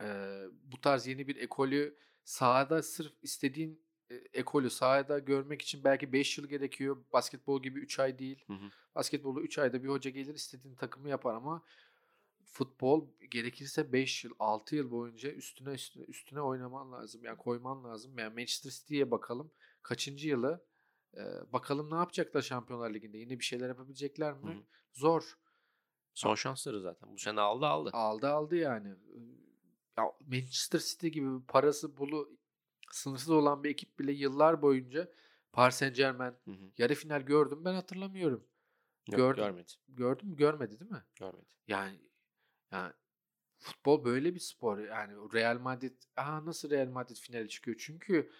e, bu tarz yeni bir ekolü sahada sırf istediğin ekolü sahada görmek için belki 5 yıl gerekiyor. Basketbol gibi 3 ay değil.
Hı hı.
Basketbolda 3 ayda bir hoca gelir istediğin takımı yapar ama futbol gerekirse 5 yıl 6 yıl boyunca üstüne üstüne üstüne oynaman lazım. Yani koyman lazım. Yani Manchester City'ye bakalım. Kaçıncı yılı? Ee, bakalım ne yapacaklar Şampiyonlar Ligi'nde? Yine bir şeyler yapabilecekler mi?
Hı hı.
Zor.
Son şansları zaten. Bu sene aldı aldı.
Aldı aldı yani. Ya Manchester City gibi parası bulu sınırsız olan bir ekip bile yıllar boyunca Paris Saint Germain
Hı hı.
yarı final gördüm ben hatırlamıyorum.
Yok,
Gördüm.
görmedi.
Gördün mü? Görmedi değil mi?
Görmedi.
Yani yani futbol böyle bir spor. Yani Real Madrid aha nasıl Real Madrid finale çıkıyor? Çünkü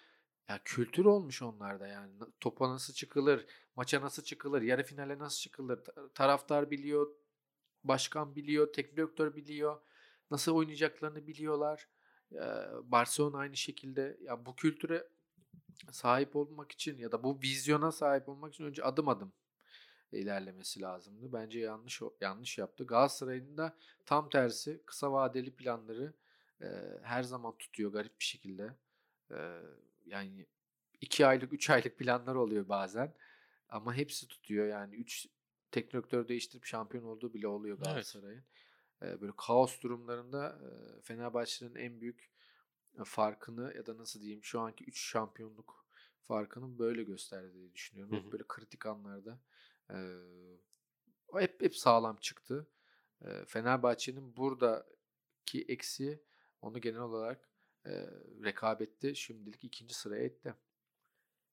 ya kültür olmuş onlarda yani. Topa nasıl çıkılır? Maça nasıl çıkılır? Yarı finale nasıl çıkılır? Ta- Taraftar biliyor, başkan biliyor, teknik direktör biliyor. Nasıl oynayacaklarını biliyorlar. Barcelona aynı şekilde. Ya bu kültüre sahip olmak için ya da bu vizyona sahip olmak için önce adım adım ilerlemesi lazımdı. Bence yanlış yanlış yaptı. Galatasaray'ın da tam tersi kısa vadeli planları e, her zaman tutuyor garip bir şekilde. E, yani 2 aylık 3 aylık planlar oluyor bazen. Ama hepsi tutuyor yani 3 teknik direktör değiştirip şampiyon olduğu bile oluyor
Evet.
E, böyle kaos durumlarında e, Fenerbahçe'nin en büyük farkını ya da nasıl diyeyim şu anki 3 şampiyonluk farkını böyle gösterdi diye düşünüyorum.
Hı hı.
böyle kritik anlarda e, hep hep sağlam çıktı. E, Fenerbahçe'nin buradaki eksiği onu genel olarak e, rekabette şimdilik ikinci sıraya etti.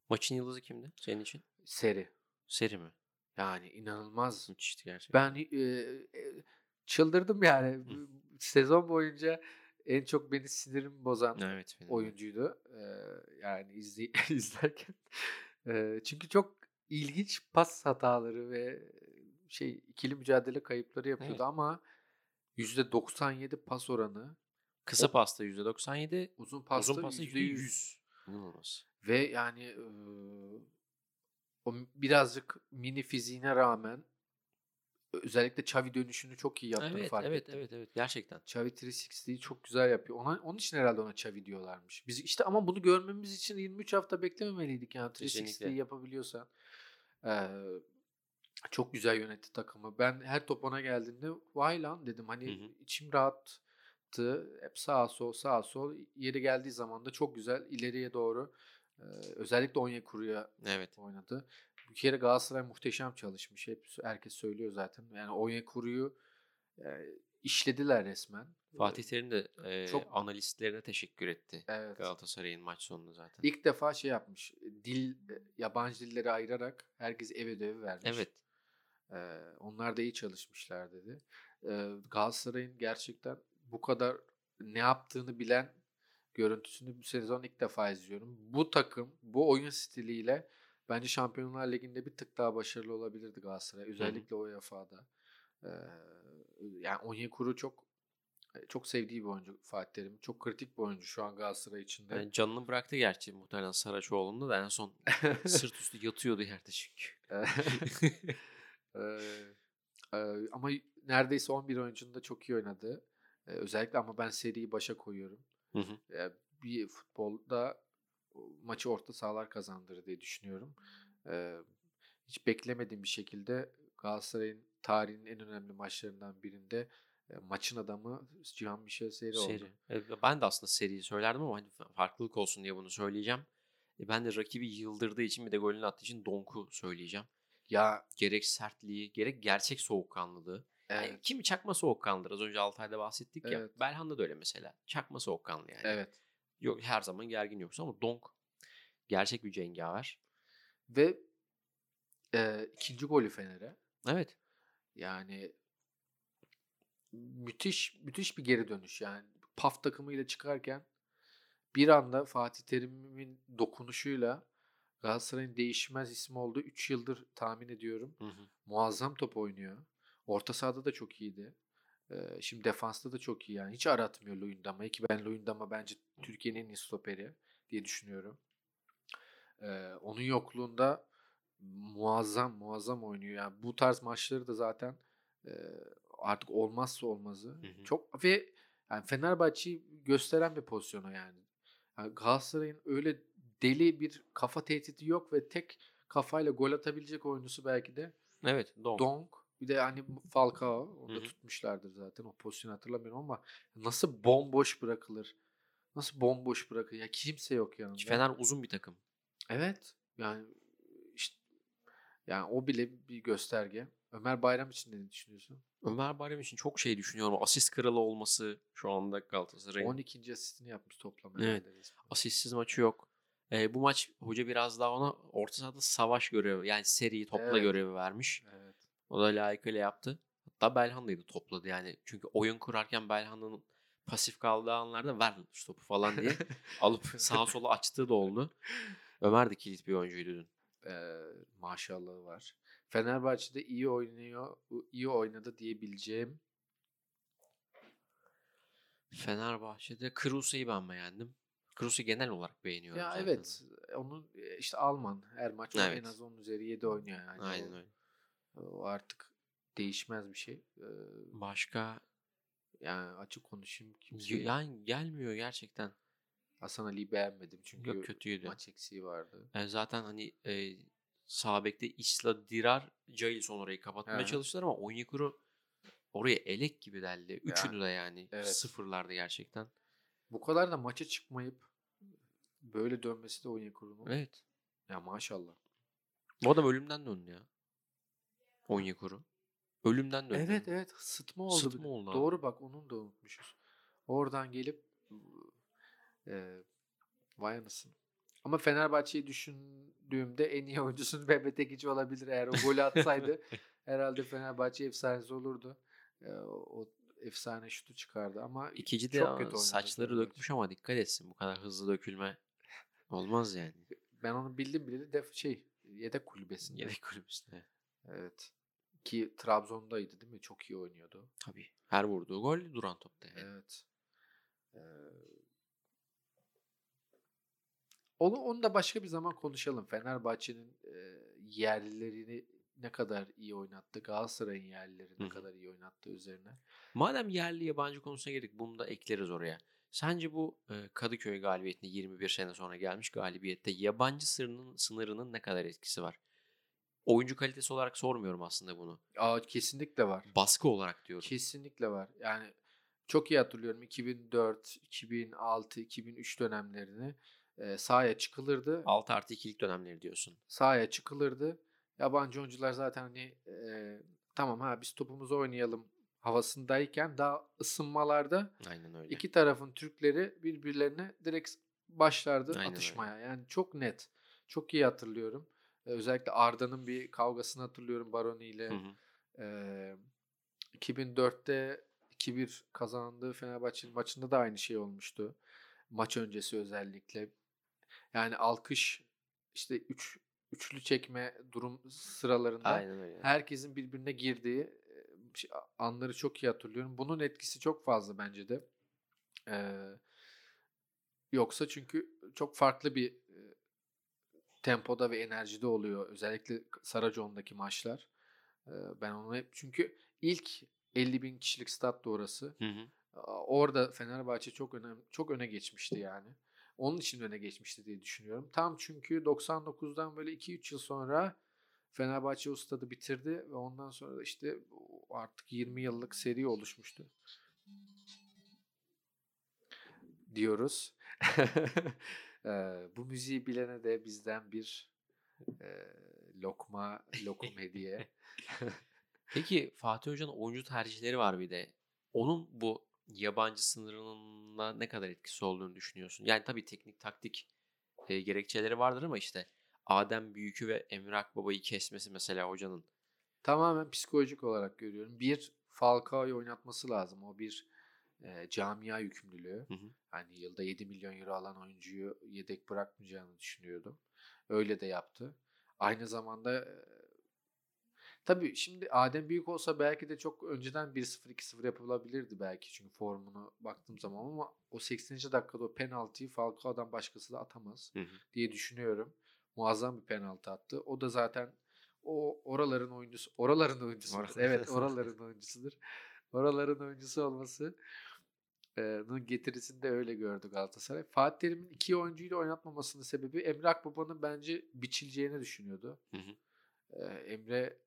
Maçın yıldızı kimdi senin için?
Seri.
Seri mi?
Yani inanılmaz.
Müthişti gerçekten.
Ben e, e, çıldırdım yani.
Hı.
Sezon boyunca en çok beni sinirim bozan
Evet. Fenerbahçe.
oyuncuydu. Ee, yani izley izlerken. Ee, çünkü çok ilginç pas hataları ve şey ikili mücadele kayıpları yapıyordu
Evet.
ama %97 pas oranı,
Kısa pasta %97,
uzun pasta
uzun pasta
%100.
%100. İnanılmaz.
Ve yani eee, o birazcık mini fiziğine rağmen özellikle Xavi dönüşünü çok iyi yaptığını
Evet,
fark
evet,
ettim.
evet, evet. Gerçekten.
Xavi 360'yi çok güzel yapıyor. Ona, onun için herhalde ona Xavi diyorlarmış. Biz işte ama bunu görmemiz için 23 hafta beklememeliydik yani 360'yi
Kesinlikle.
yapabiliyorsan. Ee, çok güzel yönetti takımı. Ben her top ona geldiğinde vay lan dedim. Hani
Hı hı.
içim rahattı. Hep sağa sol sağa sol. Yeri geldiği zaman da çok güzel ileriye doğru özellikle Onyekuru'ya
Evet.
oynadı. Bir kere Galatasaray muhteşem çalışmış. Hep herkes söylüyor zaten. Yani Onyekuru'yu e, işlediler resmen.
Fatih Terim de e,
Çok-
analistlerine teşekkür etti.
Evet.
Galatasaray'ın maç sonunda zaten.
İlk defa şey yapmış. Dil yabancı dilleri ayırarak herkes ev ödevi vermiş.
Evet.
Ee, onlar da iyi çalışmışlar dedi. Ee, Galatasaray'ın gerçekten bu kadar ne yaptığını bilen görüntüsünü bu sezon ilk defa izliyorum. Bu takım bu oyun stiliyle bence Şampiyonlar Ligi'nde bir tık daha başarılı olabilirdi Galatasaray. Özellikle UEFA'da. Ee, yani Onyekuru çok çok sevdiği bir oyuncu Fatih Terim. Çok kritik bir oyuncu şu an Galatasaray içinde.
Yani canını bıraktı gerçi muhtemelen Saraçoğlu'nda da en son sırt üstü yatıyordu yerde çünkü.
Ama neredeyse 11 oyuncunun da çok iyi oynadı. Özellikle ama ben seriyi başa koyuyorum.
Hı hı.
Bir futbolda o maçı orta sahalar kazandırır diye düşünüyorum. Eee, hiç beklemediğim bir şekilde Galatasaray'ın tarihinin en önemli maçlarından birinde e, maçın adamı Cihan Michel Seri oldu.
Seri. E, Ben de aslında seriyi söylerdim ama hani fa- farklılık olsun diye bunu söyleyeceğim. E, Ben de rakibi yıldırdığı için bir de golünü attığı için Donk'u söyleyeceğim.
Ya
Gerek sertliği, gerek gerçek soğukkanlılığı. Yani
evet.
kimi çakma soğukkanlıdır. Az önce Altay'da bahsettik ya.
Evet.
Belhanda da öyle mesela. Çakma soğukkanlı yani.
Evet.
Yok her zaman gergin yoksa ama Donk gerçek bir cengaver.
Ve e, ikinci golü Fener'e.
Evet.
Yani müthiş müthiş bir geri dönüş yani. PAF takımıyla çıkarken bir anda Fatih Terim'in dokunuşuyla Galatasaray'ın değişmez ismi olduğu 3 yıldır tahmin ediyorum.
Hı hı.
Muazzam top oynuyor. Orta sahada da çok iyiydi. Ee, şimdi defansta da çok iyi yani. Hiç aratmıyor Luyendama'yı ki ben Luyendama bence Türkiye'nin en iyi stoperi diye düşünüyorum. Ee, onun yokluğunda muazzam muazzam oynuyor. Yani bu tarz maçları da zaten e, artık olmazsa olmazı.
Hı hı.
Çok ve yani Fenerbahçe'yi gösteren bir pozisyona yani. yani Galatasaray'ın öyle deli bir kafa tehdidi yok ve tek kafayla gol atabilecek oyuncusu belki de
Evet. Donk.
Donk. Bir de hani Falcao. Onu da tutmuşlardır zaten. O pozisyonu hatırlamıyorum ama nasıl bomboş bırakılır? Nasıl bomboş bırakılır? Ya kimse yok yanında.
Fener uzun bir takım.
Evet. Yani işte yani o bile bir gösterge. Ömer Bayram için ne düşünüyorsun?
Ömer Bayram için çok şey düşünüyorum. Asist kralı olması şu anda Galatasaray'ın.
12. asistini yapmış toplam.
Evet. Asistsiz maçı yok. E, bu maç hoca biraz daha ona orta sahada savaş görevi yani seri topla
Evet.
görevi vermiş.
Evet.
O da layıkıyla yaptı. Hatta Belhanda'yı da topladı yani. Çünkü oyun kurarken Belhanda'nın pasif kaldığı anlarda ver topu falan diye alıp sağa sola açtığı da oldu. Ömer de kilit bir oyuncuydu dün.
Ee, maşallahı var. Fenerbahçe'de iyi oynuyor, iyi oynadı diyebileceğim.
Fenerbahçe'de Krusa'yı ben beğendim. Krusa'yı genel olarak beğeniyorum
Ya
zaten.
evet. Onun e, işte Alman her maç
Evet.
en az 10 üzeri 7 oynuyor yani.
Aynen öyle.
o artık değişmez bir şey. Ee,
Başka
Yani açık konuşayım. Kimse...
Yani gelmiyor gerçekten.
Hasan Ali'yi beğenmedim çünkü
Yok kötüydü.
maç eksiği vardı.
Yani zaten hani e, sağ bekte Isla Dirar Jailson orayı kapatmaya
hı.
çalıştılar ama Onyekuru oraya elek gibi deldi. Üçünü de yani
evet.
sıfırlardı gerçekten.
Bu kadar da maça çıkmayıp böyle dönmesi de Onyekuru'nun.
Evet.
Ya maşallah.
Bu adam ölümden döndü ya. Onyekuru. Ölümden döndü.
Evet evet sıtma oldu.
Sıtma oldu abi.
Doğru bak onu da unutmuşuz. Oradan gelip e, vay anasını. Ama Fenerbahçe'yi düşündüğümde en iyi oyuncusu Mehmet Ekici olabilir. Eğer o golü atsaydı herhalde Fenerbahçe efsanesi olurdu. E, o, efsane şutu çıkardı ama
İkinci de
çok kötü oynadı
saçları
Fenerbahçe.
dökmüş ama dikkat etsin. Bu kadar hızlı dökülme olmaz yani.
Ben onu bildim bileli def şey yedek kulübesinde.
Yedek kulübüsünde.
Evet. Ki Trabzon'daydı değil mi? Çok iyi oynuyordu.
Tabii. Her vurduğu gol duran topta yani.
Evet. Ee, onu, onu da başka bir zaman konuşalım. Fenerbahçe'nin e, yerlilerini ne kadar iyi oynattı, Galatasaray'ın yerlileri ne
Hı
kadar iyi oynattı üzerine.
Madem yerli yabancı konusuna girdik bunu da ekleriz oraya. Sence bu e, Kadıköy galibiyetinde 21 sene sonra gelmiş galibiyette yabancı sınırının, sınırının ne kadar etkisi var? Oyuncu kalitesi olarak sormuyorum aslında bunu.
Aa, kesinlikle var.
Baskı olarak diyorum.
Kesinlikle var. Yani çok iyi hatırlıyorum 2004, 2006, 2003 dönemlerini e, sahaya çıkılırdı.
6 artı 2'lik dönemleri diyorsun.
sahaya çıkılırdı. Yabancı oyuncular zaten hani e, tamam ha biz topumuzu oynayalım havasındayken daha ısınmalarda
Aynen öyle.
iki tarafın Türkleri birbirlerine direkt başlardı
Aynen
atışmaya. Yani çok net. Çok iyi hatırlıyorum. Özellikle Arda'nın bir kavgasını hatırlıyorum Baroni ile.
Hı hı.
E, 2004'te 2-1 kazandığı Fenerbahçe'nin maçında da aynı şey olmuştu. Maç öncesi özellikle. Yani alkış işte üç, üçlü çekme durum sıralarında
Aynen öyle.
herkesin birbirine girdiği anları çok iyi hatırlıyorum. Bunun etkisi çok fazla bence de. Ee, yoksa çünkü çok farklı bir tempoda ve enerjide oluyor. Özellikle Saracon'daki maçlar. Ben onu hep çünkü ilk 50 bin kişilik statta orası.
Hı hı.
Orada Fenerbahçe çok önem çok öne geçmişti yani. Onun için öne geçmişti diye düşünüyorum. Tam çünkü 99'dan böyle 2-3 yıl sonra Fenerbahçe o stadı bitirdi ve ondan sonra da işte artık 20 yıllık seri oluşmuştu. Diyoruz. Eee, bu müziği bilene de bizden bir eee, lokma, lokum hediye.
Peki Fatih Hoca'nın oyuncu tercihleri var bir de. Onun bu yabancı sınırına ne kadar etkisi olduğunu düşünüyorsun? Yani tabii teknik taktik e, gerekçeleri vardır ama işte Adem Büyük'ü ve Emre Akbaba'yı kesmesi mesela hocanın.
Tamamen psikolojik olarak görüyorum. Bir Falcao'yu oynatması lazım. O bir e, camia yükümlülüğü.
Hı hı.
Hani yılda 7 milyon euro alan oyuncuyu yedek bırakmayacağını düşünüyordum. Öyle de yaptı. Aynı zamanda e, tabii şimdi Adem Büyük olsa belki de çok önceden 1-0 2-0 yapılabilirdi belki. Çünkü formunu baktığım zaman ama o 80. dakikada o penaltıyı Falcao'dan başkası da atamaz
Hı hı.
diye düşünüyorum. Muazzam bir penaltı attı. O da zaten o oraların oyuncusu, oraların.
Oraların.
evet, oraların oyuncusudur. Oraların oyuncusu olması getirisini de öyle gördü Galatasaray. Fatih Terim'in iki oyuncuyu da oynatmamasının sebebi Emre Akbaba'nın bence biçileceğini düşünüyordu.
Hı hı.
Ee, Emre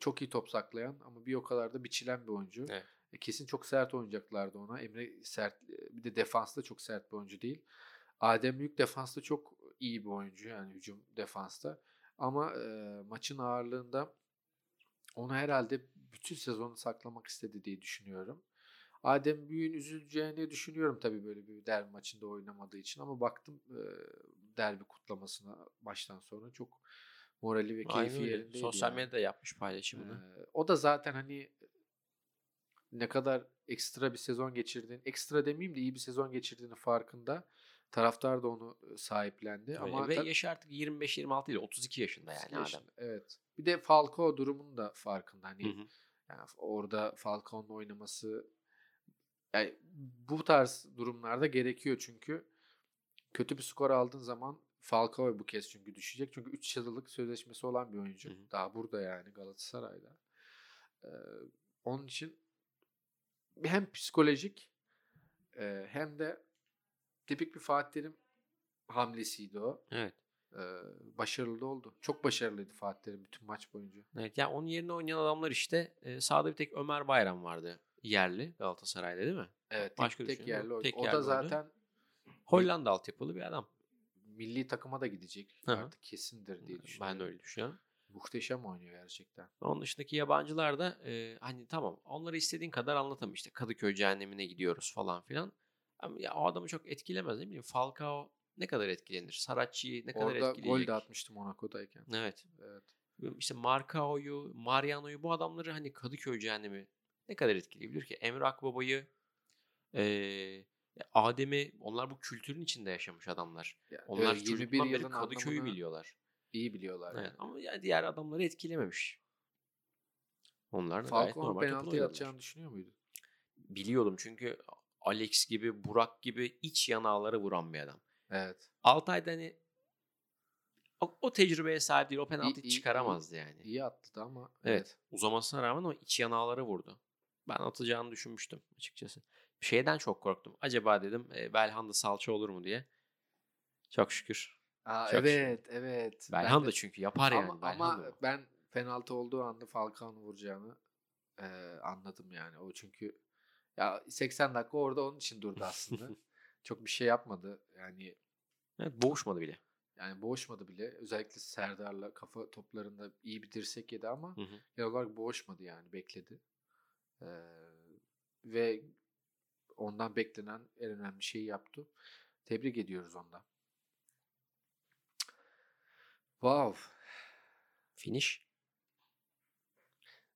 çok iyi top saklayan ama bir o kadar da biçilen bir oyuncu.
Evet.
E, kesin çok sert oynayacaklardı ona. Emre sert bir de defansta çok sert bir oyuncu değil. Adem Büyük defansta çok iyi bir oyuncu yani hücum defansta. Ama e, maçın ağırlığında onu herhalde bütün sezonu saklamak istedi diye düşünüyorum. Adem Büyük'ün üzüleceğini düşünüyorum tabii böyle bir derbi maçında oynamadığı için ama baktım e, derbi kutlamasına baştan sonra çok morali ve
Aynen
keyfi
öyle.
yerindeydi.
Sosyal
yani.
medyada yapmış paylaşımını.
Ee, o da zaten hani ne kadar ekstra bir sezon geçirdiğini, ekstra demeyeyim de iyi bir sezon geçirdiğini farkında. Taraftar da onu sahiplendi. Ama
ve yaşı artık 25-26 değil 32 yaşında yani
yaşında,
adam.
Evet. Bir de Falcao durumunun da farkında. Hani
Hı hı.
yani orada Falcao'nun oynaması yani bu tarz durumlarda gerekiyor çünkü kötü bir skor aldığın zaman Falcao bu kez çünkü düşecek. Çünkü 3 yıllık sözleşmesi olan bir oyuncu.
Hı hı.
Daha burada yani Galatasaray'da. Ee, onun için hem psikolojik e, hem de tipik bir Fatih Terim hamlesiydi o.
Evet.
E, başarılı oldu. Çok başarılıydı Fatih Terim bütün maç boyunca.
Evet yani onun yerine oynayan adamlar işte e, sahada bir tek Ömer Bayram vardı yerli Galatasaray'da değil mi?
Evet. Tek,
Başka
tek
düşünüyorum.
yerli oydu.
Tek
o
yerli
da zaten
Hollanda altyapılı bir adam.
milli takıma da gidecek.
Hı hı.
Artık kesindir diye düşünüyorum.
Ben de öyle düşünüyorum.
Muhteşem oynuyor gerçekten.
Onun dışındaki yabancılar da e, hani tamam onları istediğin kadar anlatamam işte Kadıköy cehennemine gidiyoruz falan filan. Ama ya o adamı çok etkilemez ne bileyim Falcao ne kadar etkilenir? Saracchi'yi ne kadar
Orada
etkileyecek?
gol de atmıştı Monaco'dayken.
Evet.
Evet.
İşte Marcao'yu, Mariano'yu bu adamları hani Kadıköy cehennemi ne kadar etkileyebilir ki? Emre Akbaba'yı, eee Adem'i onlar bu kültürün içinde yaşamış adamlar.
Ya,
Onlar
evet,
çocukluğundan beri Kadıköy'ü biliyorlar.
iyi biliyorlar.
Evet.
yani.
Ama yani diğer adamları etkilememiş. Onlar da gayet
Falcao'nun
normal
penaltı atacağını düşünüyor muydun?
Biliyordum çünkü Alex gibi, Burak gibi iç yanağlara vuran bir adam.
Evet.
Altay'da hani o, o tecrübeye sahip değil. O penaltıyı
iyi-
çıkaramazdı yani.
İyi attı da ama
Evet. Uzamasına rağmen o iç yanağlara vurdu. Ben atacağını düşünmüştüm açıkçası. Şeyden çok korktum. Acaba dedim e, Belhanda salça olur mu diye. Çok şükür.
Aa,
Çok
evet, evet. Ben
Belhanda
de-
çünkü yapar yani.
ama,
Belhanda
ama
bu.
ben penaltı olduğu anda Falcao'nun vuracağını e, anladım yani. O çünkü ya 80 dakika orada onun için durdu aslında. Çok bir şey yapmadı. Yani
Evet, boğuşmadı bile.
yani boğuşmadı bile. Özellikle Serdar'la kafa toplarında iyi bir dirsek yedi ama
Hı hı.
genel olarak boğuşmadı yani bekledi. Ee, ve ondan beklenen en önemli şeyi yaptı. Tebrik ediyoruz ondan. Wow.
Finish.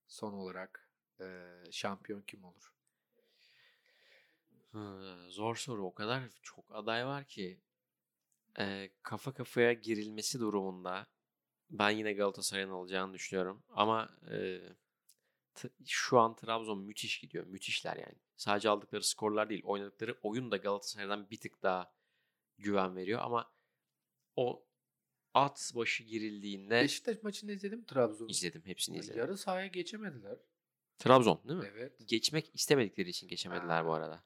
Son olarak e, şampiyon kim olur?
Hı, zor soru. O kadar çok aday var ki. e, kafa kafaya girilmesi durumunda ben yine Galatasaray'ın alacağını düşünüyorum. Ama e, şu an Trabzon müthiş gidiyor. Müthişler yani. Sadece aldıkları skorlar değil. Oynadıkları oyun da Galatasaray'dan bir tık daha güven veriyor. Ama o at başı girildiğinde
Beşiktaş maçını izledim Trabzon'u.
izledim. Hepsini izledim.
Yarı sahaya geçemediler.
Trabzon değil mi?
Evet.
Geçmek istemedikleri için geçemediler bu
Ha.
arada.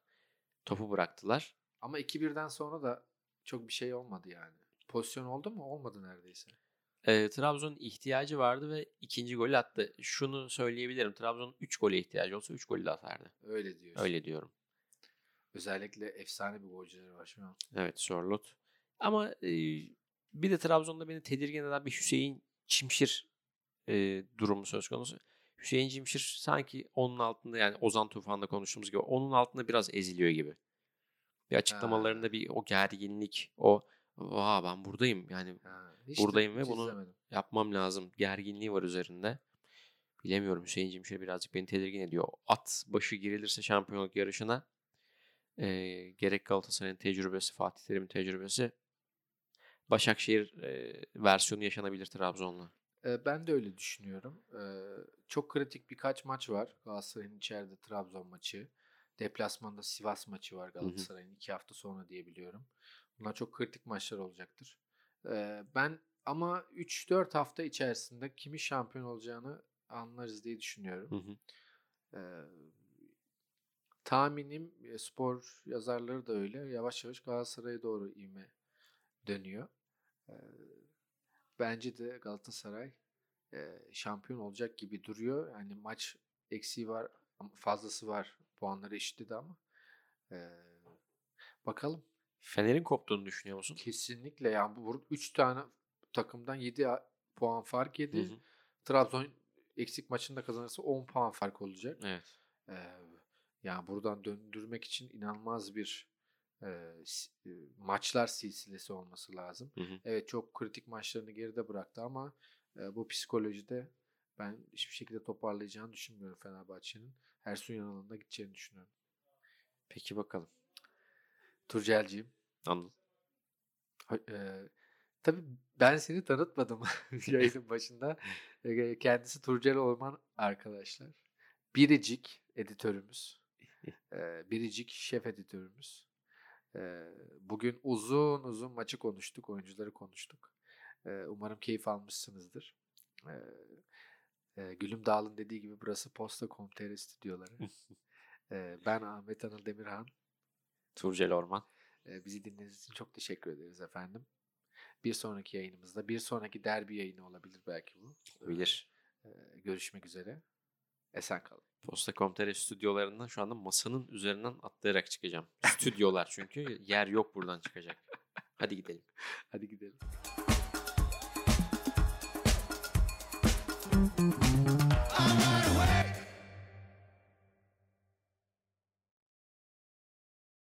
Topu bıraktılar.
Ama 2-1'den sonra da çok bir şey olmadı yani. Pozisyon oldu mu? Olmadı neredeyse.
E, Trabzon'un ihtiyacı vardı ve ikinci golü attı. Şunu söyleyebilirim. Trabzon'un 3 gole ihtiyacı olsa 3 golü de atardı.
Öyle diyorsun.
Öyle diyorum.
Özellikle efsane bir golcüleri var şu an.
Evet Sörlot. Ama e, bir de Trabzon'da beni tedirgin eden bir Hüseyin Çimşir e, durumu söz konusu. Hüseyin Çimşir sanki onun altında yani Ozan Tufan'da konuştuğumuz gibi onun altında biraz eziliyor gibi. Bir açıklamalarında bir o gerginlik, o vaa ben buradayım yani
Ha,
Buradayım ve bunu-
izlemedim.
yapmam lazım. Gerginliği var üzerinde. Bilemiyorum Hüseyin Cimşir birazcık beni tedirgin ediyor. At başı girilirse şampiyonluk yarışına eee, gerek Galatasaray'ın tecrübesi, Fatih Terim'in tecrübesi Başakşehir eee, versiyonu yaşanabilir Trabzon'la.
Ee, Ben de öyle düşünüyorum. Ee, Çok kritik birkaç maç var. Galatasaray'ın içeride Trabzon maçı. Deplasmanda Sivas maçı var Galatasaray'ın iki hafta sonra diye biliyorum. Bunlar çok kritik maçlar olacaktır. Ee, Ben ama 3-4 hafta içerisinde kimin şampiyon olacağını anlarız diye düşünüyorum.
Hı hı.
Ee, tahminim spor yazarları da öyle. Yavaş yavaş Galatasaray'a doğru ivme dönüyor. Ee, bence de Galatasaray e, şampiyon olacak gibi duruyor. Yani maç eksiği var fazlası var. Puanları eşitledi ama. Ee, bakalım.
Fener'in koptuğunu düşünüyor musun?
Kesinlikle yani bu 3 tane takımdan 7 puan fark
Hı
yedi.
hı.
Trabzon eksik maçında kazanırsa 10 puan fark olacak.
Evet.
Ee, yani buradan döndürmek için inanılmaz bir e, maçlar silsilesi olması lazım.
Hı hı.
Evet çok kritik maçlarını geride bıraktı ama e, bu psikolojide ben hiçbir şekilde toparlayacağını düşünmüyorum Fenerbahçe'nin. Ersun Yanal'ın da gideceğini düşünüyorum.
Peki bakalım.
Turcelciğim.
Anladım.
E, tabii ben seni tanıtmadım yayının başında. E, kendisi Turcel Orman arkadaşlar. Biricik editörümüz. E, biricik şef editörümüz. E, bugün uzun uzun maçı konuştuk, oyuncuları konuştuk. E, umarım keyif almışsınızdır. E, e, Gülüm Dağlı'nın dediği gibi burası Posta.com.tr stüdyoları. Ee, ben Ahmet Anıl Demirhan.
Turcel Orman.
Ee, bizi dinlediğiniz için çok teşekkür ederiz efendim. Bir sonraki yayınımızda, bir sonraki derbi yayını olabilir belki bu.
Bilir.
Ee, görüşmek üzere. Esen kalın.
Posta.com.tr stüdyolarından şu anda masanın üzerinden atlayarak çıkacağım. Stüdyolar çünkü yer yok buradan çıkacak. Hadi gidelim.
Hadi gidelim.